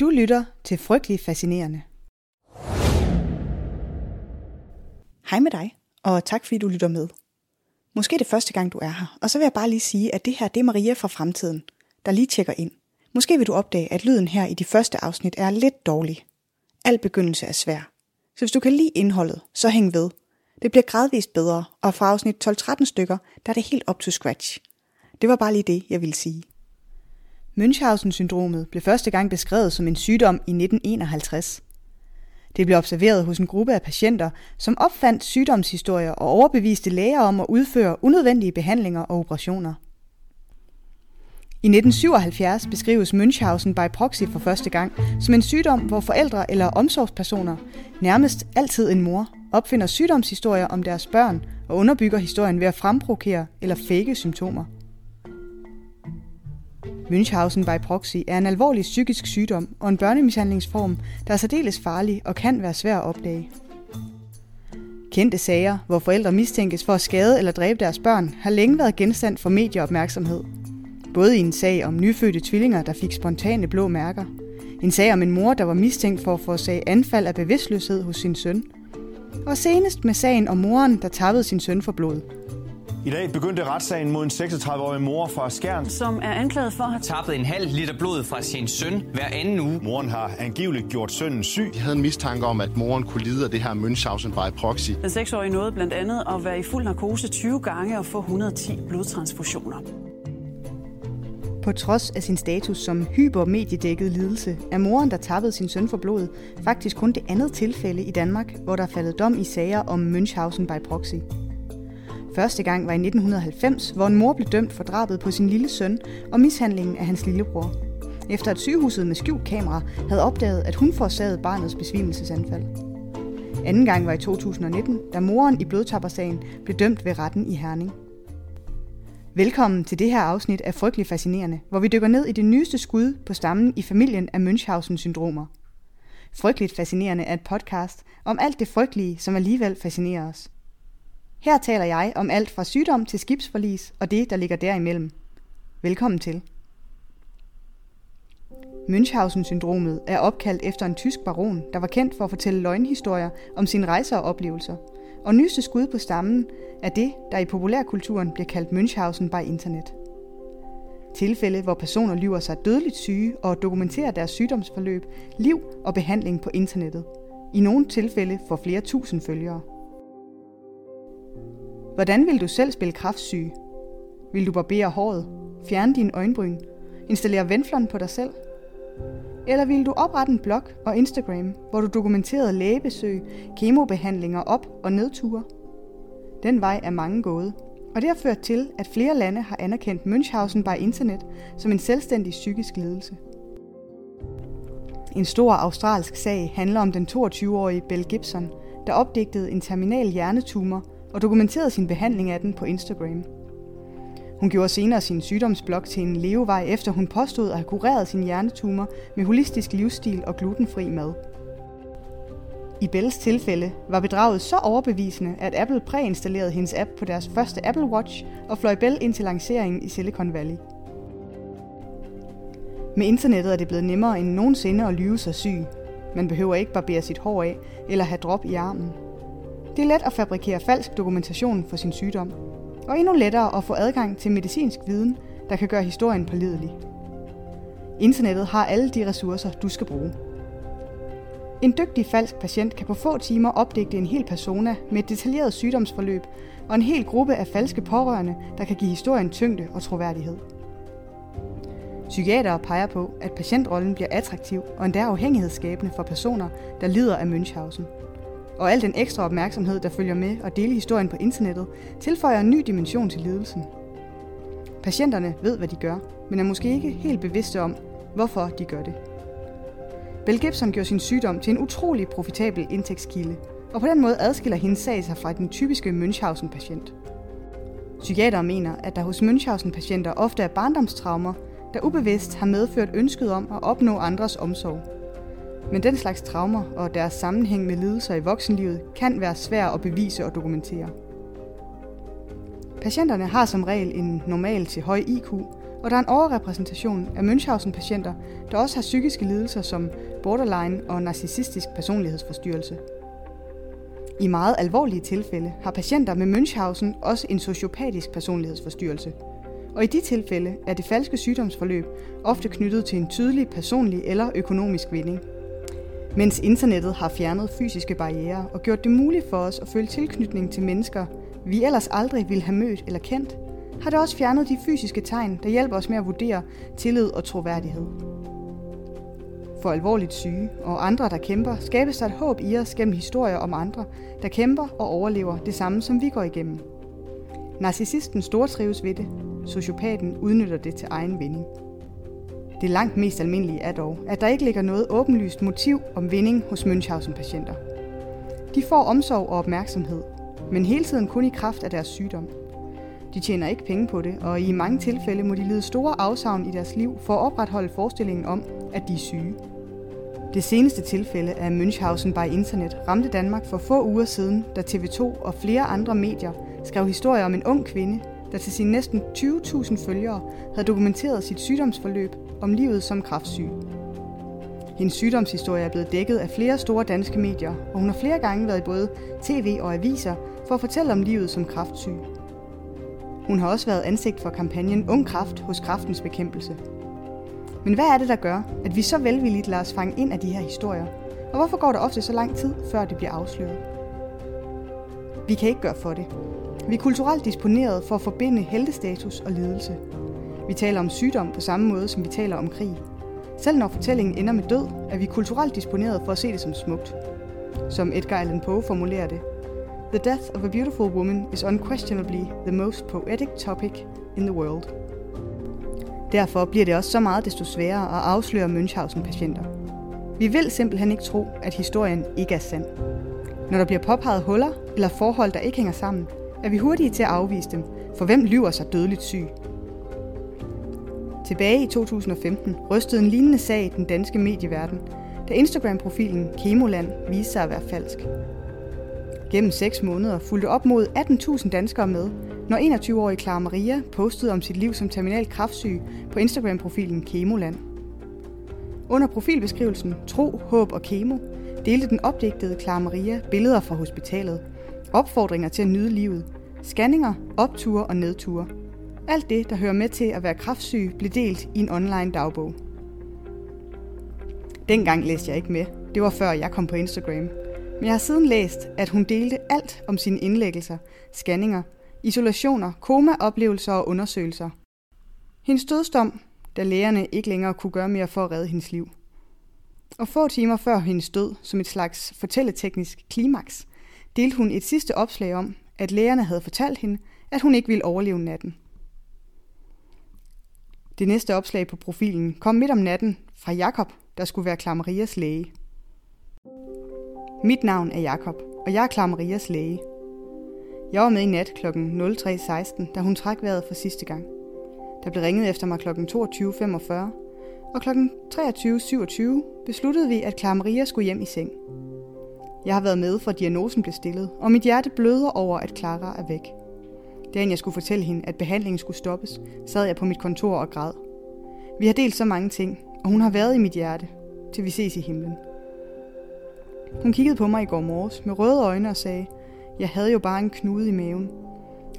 Du lytter til Frygtelig Fascinerende. Hej med dig, og tak fordi du lytter med. Måske er det første gang, du er her, og så vil jeg bare lige sige, at det her det er Maria fra fremtiden, der lige tjekker ind. Måske vil du opdage, at lyden her i de første afsnit er lidt dårlig. Al begyndelse er svær. Så hvis du kan lide indholdet, så hæng ved. Det bliver gradvist bedre, og fra afsnit 12-13 stykker, der er det helt op to scratch. Det var bare lige det, jeg ville sige. Münchhausen-syndromet blev første gang beskrevet som en sygdom i 1951. Det blev observeret hos en gruppe af patienter, som opfandt sygdomshistorier og overbeviste læger om at udføre unødvendige behandlinger og operationer. I 1977 beskrives Münchhausen by proxy for første gang som en sygdom, hvor forældre eller omsorgspersoner, nærmest altid en mor, opfinder sygdomshistorier om deres børn og underbygger historien ved at fremprovokere eller fake symptomer. Münchhausen by proxy er en alvorlig psykisk sygdom og en børnemishandlingsform, der er særdeles farlig og kan være svær at opdage. Kendte sager, hvor forældre mistænkes for at skade eller dræbe deres børn, har længe været genstand for medieopmærksomhed. Både i en sag om nyfødte tvillinger, der fik spontane blå mærker, en sag om en mor, der var mistænkt for at forårsage anfald af bevidstløshed hos sin søn, og senest med sagen om moren, der tappede sin søn for blod. I dag begyndte retssagen mod en 36-årig mor fra Skjern. som er anklaget for at have tappet en halv liter blod fra sin søn hver anden uge. Moren har angiveligt gjort sønnen syg. De havde en mistanke om, at moren kunne lide af det her Münchhausen by proxy. Den seksårige nåede blandt andet at være i fuld narkose 20 gange og få 110 blodtransfusioner. På trods af sin status som hypermediedækket lidelse, er moren, der tappede sin søn for blod, faktisk kun det andet tilfælde i Danmark, hvor der er faldet dom i sager om Münchhausen by proxy. Første gang var i 1990, hvor en mor blev dømt for drabet på sin lille søn og mishandlingen af hans lillebror. Efter at sygehuset med skjult kamera havde opdaget, at hun forårsagede barnets besvimelsesanfald. Anden gang var i 2019, da moren i blodtappersagen blev dømt ved retten i Herning. Velkommen til det her afsnit af Frygtelig Fascinerende, hvor vi dykker ned i det nyeste skud på stammen i familien af Münchhausen-syndromer. Frygteligt Fascinerende er et podcast om alt det frygtelige, som alligevel fascinerer os. Her taler jeg om alt fra sygdom til skibsforlis og det, der ligger derimellem. Velkommen til. Münchhausen-syndromet er opkaldt efter en tysk baron, der var kendt for at fortælle løgnhistorier om sine rejser og oplevelser. Og nyeste skud på stammen er det, der i populærkulturen bliver kaldt Münchhausen by internet. Tilfælde, hvor personer lyver sig dødeligt syge og dokumenterer deres sygdomsforløb, liv og behandling på internettet. I nogle tilfælde får flere tusind følgere. Hvordan vil du selv spille kraftsyge? Vil du barbere håret? Fjerne dine øjenbryn? Installere venflon på dig selv? Eller vil du oprette en blog og Instagram, hvor du dokumenterede lægebesøg, kemobehandlinger op- og nedture? Den vej er mange gået, og det har ført til, at flere lande har anerkendt Münchhausen by internet som en selvstændig psykisk lidelse. En stor australsk sag handler om den 22-årige Bell Gibson, der opdigtede en terminal hjernetumor og dokumenterede sin behandling af den på Instagram. Hun gjorde senere sin sygdomsblog til en levevej, efter hun påstod at have kureret sin hjernetumor med holistisk livsstil og glutenfri mad. I Bells tilfælde var bedraget så overbevisende, at Apple præinstallerede hendes app på deres første Apple Watch og fløj Bell ind til lanceringen i Silicon Valley. Med internettet er det blevet nemmere end nogensinde at lyve sig syg. Man behøver ikke barbere sit hår af eller have drop i armen. Det er let at fabrikere falsk dokumentation for sin sygdom, og endnu lettere at få adgang til medicinsk viden, der kan gøre historien pålidelig. Internettet har alle de ressourcer, du skal bruge. En dygtig falsk patient kan på få timer opdægte en hel persona med et detaljeret sygdomsforløb og en hel gruppe af falske pårørende, der kan give historien tyngde og troværdighed. Psykiatere peger på, at patientrollen bliver attraktiv og endda afhængighedsskabende for personer, der lider af Münchhausen – og al den ekstra opmærksomhed, der følger med at dele historien på internettet, tilføjer en ny dimension til lidelsen. Patienterne ved, hvad de gør, men er måske ikke helt bevidste om, hvorfor de gør det. Bell Gibson gjorde sin sygdom til en utrolig profitabel indtægtskilde, og på den måde adskiller hendes sag sig fra den typiske Münchhausen-patient. Psykiater mener, at der hos Münchhausen-patienter ofte er barndomstraumer, der ubevidst har medført ønsket om at opnå andres omsorg – men den slags traumer og deres sammenhæng med lidelser i voksenlivet kan være svært at bevise og dokumentere. Patienterne har som regel en normal til høj IQ og der er en overrepræsentation af Münchhausen-patienter, der også har psykiske lidelser som borderline og narcissistisk personlighedsforstyrrelse. I meget alvorlige tilfælde har patienter med Münchhausen også en sociopatisk personlighedsforstyrrelse. Og i de tilfælde er det falske sygdomsforløb ofte knyttet til en tydelig personlig eller økonomisk vinding. Mens internettet har fjernet fysiske barriere og gjort det muligt for os at føle tilknytning til mennesker, vi ellers aldrig ville have mødt eller kendt, har det også fjernet de fysiske tegn, der hjælper os med at vurdere tillid og troværdighed. For alvorligt syge og andre, der kæmper, skabes der et håb i os gennem historier om andre, der kæmper og overlever det samme, som vi går igennem. Narcissisten stortrives ved det. Sociopaten udnytter det til egen vinding. Det langt mest almindelige er dog, at der ikke ligger noget åbenlyst motiv om vinding hos Münchhausen-patienter. De får omsorg og opmærksomhed, men hele tiden kun i kraft af deres sygdom. De tjener ikke penge på det, og i mange tilfælde må de lide store afsavn i deres liv for at opretholde forestillingen om, at de er syge. Det seneste tilfælde af Münchhausen by Internet ramte Danmark for få uger siden, da TV2 og flere andre medier skrev historier om en ung kvinde, der til sine næsten 20.000 følgere havde dokumenteret sit sygdomsforløb om livet som kraftsyg. Hendes sygdomshistorie er blevet dækket af flere store danske medier, og hun har flere gange været i både tv og aviser for at fortælle om livet som kraftsyg. Hun har også været ansigt for kampagnen Ung Kraft hos Kraftens Bekæmpelse. Men hvad er det, der gør, at vi så velvilligt lader os fange ind af de her historier? Og hvorfor går der ofte så lang tid, før det bliver afsløret? Vi kan ikke gøre for det. Vi er kulturelt disponeret for at forbinde heltestatus og lidelse. Vi taler om sygdom på samme måde, som vi taler om krig. Selv når fortællingen ender med død, er vi kulturelt disponeret for at se det som smukt. Som Edgar Allan Poe formulerer det, The death of a beautiful woman is unquestionably the most poetic topic in the world. Derfor bliver det også så meget desto sværere at afsløre Münchhausen-patienter. Vi vil simpelthen ikke tro, at historien ikke er sand. Når der bliver påpeget huller eller forhold, der ikke hænger sammen, er vi hurtige til at afvise dem, for hvem lyver sig dødeligt syg? Tilbage i 2015 rystede en lignende sag i den danske medieverden, da Instagram-profilen Kemoland viste sig at være falsk. Gennem 6 måneder fulgte op mod 18.000 danskere med, når 21-årige Clara Maria postede om sit liv som terminal kraftsyg på Instagram-profilen Kemoland. Under profilbeskrivelsen Tro, Håb og Kemo delte den opdigtede Clara Maria billeder fra hospitalet, opfordringer til at nyde livet, scanninger, opture og nedture. Alt det, der hører med til at være kraftsyg, blev delt i en online dagbog. Dengang læste jeg ikke med. Det var før jeg kom på Instagram. Men jeg har siden læst, at hun delte alt om sine indlæggelser, scanninger, isolationer, komaoplevelser og undersøgelser. Hendes dødsdom, da lægerne ikke længere kunne gøre mere for at redde hendes liv. Og få timer før hendes død, som et slags fortælleteknisk klimaks, delte hun et sidste opslag om, at lægerne havde fortalt hende, at hun ikke ville overleve natten. Det næste opslag på profilen kom midt om natten fra Jakob, der skulle være Klamarias læge. Mit navn er Jakob, og jeg er Klamarias læge. Jeg var med i nat kl. 03.16, da hun trak vejret for sidste gang. Der blev ringet efter mig kl. 22.45, og kl. 23.27 besluttede vi, at Clara skulle hjem i seng. Jeg har været med, for diagnosen blev stillet, og mit hjerte bløder over, at Clara er væk. Dagen jeg skulle fortælle hende, at behandlingen skulle stoppes, sad jeg på mit kontor og græd. Vi har delt så mange ting, og hun har været i mit hjerte, til vi ses i himlen. Hun kiggede på mig i går morges med røde øjne og sagde, jeg havde jo bare en knude i maven.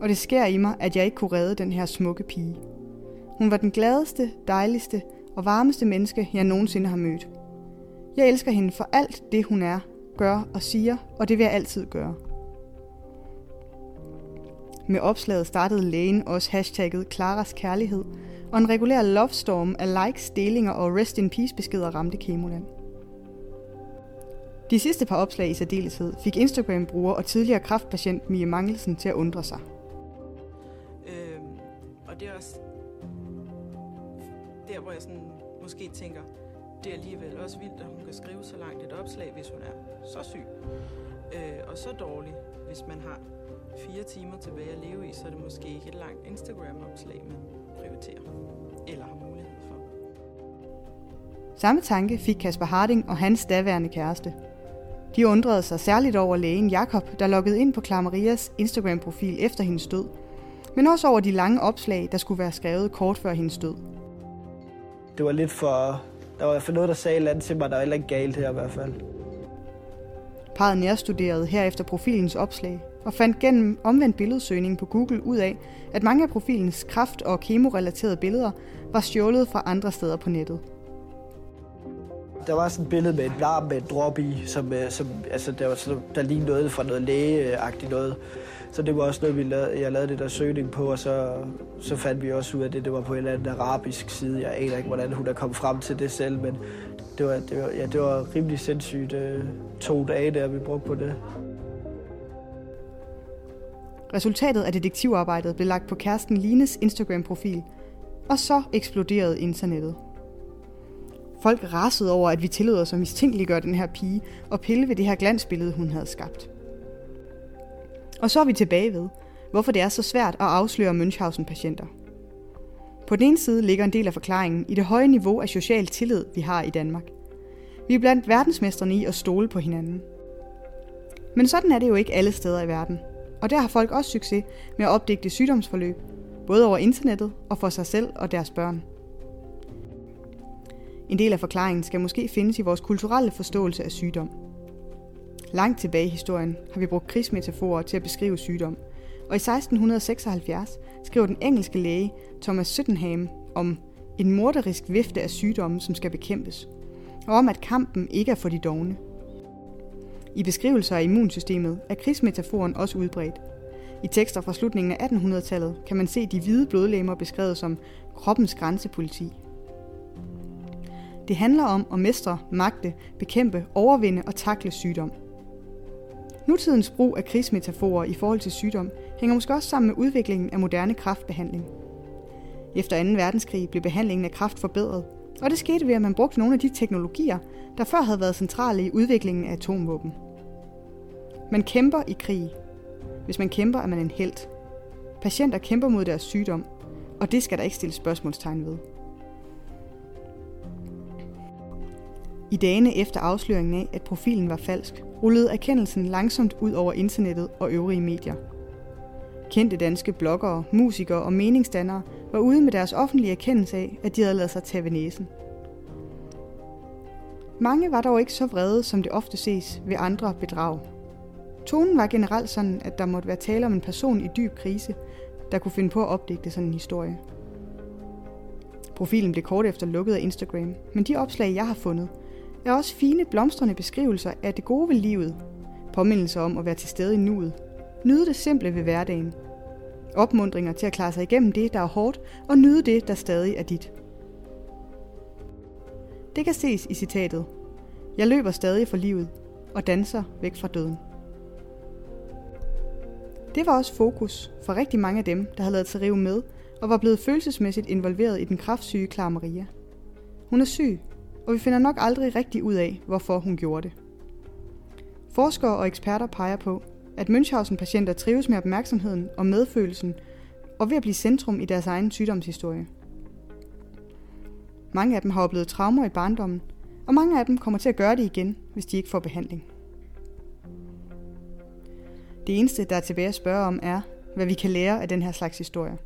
Og det sker i mig, at jeg ikke kunne redde den her smukke pige. Hun var den gladeste, dejligste og varmeste menneske, jeg nogensinde har mødt. Jeg elsker hende for alt det, hun er, gør og siger, og det vil jeg altid gøre. Med opslaget startede lægen også hashtagget Klaras Kærlighed, og en regulær love storm af likes, delinger og rest in peace beskeder ramte Kemoland. De sidste par opslag i særdeleshed fik Instagram-bruger og tidligere kraftpatient Mie Mangelsen til at undre sig. Øh, og det er også der, hvor jeg sådan måske tænker, det er alligevel også vildt, at hun kan skrive så langt et opslag, hvis hun er så syg. Øh, og så dårlig, hvis man har fire timer tilbage at leve i, så er det måske ikke et langt Instagram-opslag, man prioriterer eller har mulighed for. Samme tanke fik Kasper Harding og hans daværende kæreste. De undrede sig særligt over lægen Jakob, der loggede ind på Klamarias Instagram-profil efter hendes død, men også over de lange opslag, der skulle være skrevet kort før hendes død. Det var lidt for... Der var fald noget, der sagde et til mig, der er heller ikke galt her i hvert fald. Parret nærstuderede herefter profilens opslag og fandt gennem omvendt billedsøgning på Google ud af, at mange af profilens kraft- og kemorelaterede billeder var stjålet fra andre steder på nettet. Der var sådan et billede med en larm med en drop i, som, øh, som altså, der, var sådan, der lignede noget fra noget lægeagtigt noget. Så det var også noget, vi lavede, jeg lavede det der søgning på, og så, så fandt vi også ud af det, det var på en eller anden arabisk side. Jeg aner ikke, hvordan hun er kommet frem til det selv, men det var, det var, ja, det var rimelig sindssygt øh, to dage, der vi brugte på det. Resultatet af detektivarbejdet blev lagt på kæresten Lines Instagram-profil, og så eksploderede internettet. Folk rasede over, at vi tillod os at mistænkeliggøre den her pige og pille ved det her glansbillede, hun havde skabt. Og så er vi tilbage ved, hvorfor det er så svært at afsløre Münchhausen-patienter. På den ene side ligger en del af forklaringen i det høje niveau af social tillid, vi har i Danmark. Vi er blandt verdensmestrene i at stole på hinanden. Men sådan er det jo ikke alle steder i verden. Og der har folk også succes med at opdægte sygdomsforløb, både over internettet og for sig selv og deres børn. En del af forklaringen skal måske findes i vores kulturelle forståelse af sygdom. Langt tilbage i historien har vi brugt krigsmetaforer til at beskrive sygdom, og i 1676 skriver den engelske læge Thomas Sydenham om en morderisk vifte af sygdomme, som skal bekæmpes, og om at kampen ikke er for de dogne. I beskrivelser af immunsystemet er krigsmetaforen også udbredt. I tekster fra slutningen af 1800-tallet kan man se de hvide blodlemmer beskrevet som kroppens grænsepoliti. Det handler om at mestre, magte, bekæmpe, overvinde og takle sygdom. Nutidens brug af krigsmetaforer i forhold til sygdom hænger måske også sammen med udviklingen af moderne kraftbehandling. Efter 2. verdenskrig blev behandlingen af kræft forbedret, og det skete ved, at man brugte nogle af de teknologier, der før havde været centrale i udviklingen af atomvåben. Man kæmper i krig. Hvis man kæmper, er man en held. Patienter kæmper mod deres sygdom, og det skal der ikke stilles spørgsmålstegn ved. I dagene efter afsløringen af, at profilen var falsk, rullede erkendelsen langsomt ud over internettet og øvrige medier. Kendte danske bloggere, musikere og meningsdannere var ude med deres offentlige erkendelse af, at de havde lavet sig tage ved næsen. Mange var dog ikke så vrede, som det ofte ses ved andre bedrag. Tonen var generelt sådan, at der måtte være tale om en person i dyb krise, der kunne finde på at opdigte sådan en historie. Profilen blev kort efter lukket af Instagram, men de opslag, jeg har fundet, er også fine, blomstrende beskrivelser af det gode ved livet. Påmindelser om at være til stede i nuet. Nyde det simple ved hverdagen. Opmundringer til at klare sig igennem det, der er hårdt, og nyde det, der stadig er dit. Det kan ses i citatet. Jeg løber stadig for livet og danser væk fra døden. Det var også fokus for rigtig mange af dem, der havde lavet sig rive med og var blevet følelsesmæssigt involveret i den kraftsyge Clara Maria. Hun er syg, og vi finder nok aldrig rigtig ud af, hvorfor hun gjorde det. Forskere og eksperter peger på, at Münchhausen-patienter trives med opmærksomheden og medfølelsen og ved at blive centrum i deres egen sygdomshistorie. Mange af dem har oplevet traumer i barndommen, og mange af dem kommer til at gøre det igen, hvis de ikke får behandling. Det eneste, der er tilbage at spørge om, er, hvad vi kan lære af den her slags historie.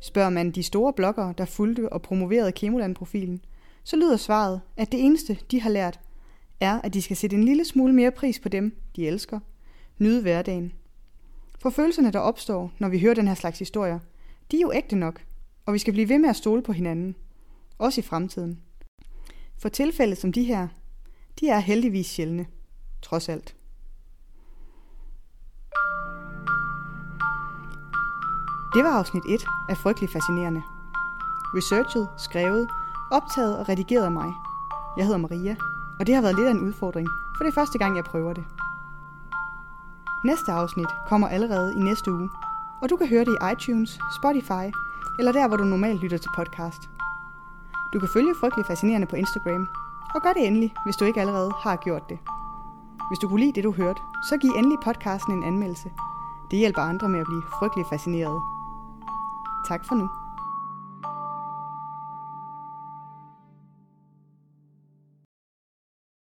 Spørger man de store bloggere, der fulgte og promoverede Kemoland-profilen, så lyder svaret, at det eneste, de har lært, er, at de skal sætte en lille smule mere pris på dem, de elsker, nyde hverdagen. For følelserne, der opstår, når vi hører den her slags historier, de er jo ægte nok, og vi skal blive ved med at stole på hinanden, også i fremtiden. For tilfælde som de her, de er heldigvis sjældne, trods alt. Det var afsnit 1 af Frygtelig Fascinerende. Researchet, skrevet optaget og redigeret af mig. Jeg hedder Maria, og det har været lidt af en udfordring, for det er første gang, jeg prøver det. Næste afsnit kommer allerede i næste uge, og du kan høre det i iTunes, Spotify eller der, hvor du normalt lytter til podcast. Du kan følge Frygtelig Fascinerende på Instagram, og gør det endelig, hvis du ikke allerede har gjort det. Hvis du kunne lide det, du hørte, så giv endelig podcasten en anmeldelse. Det hjælper andre med at blive frygtelig fascineret. Tak for nu.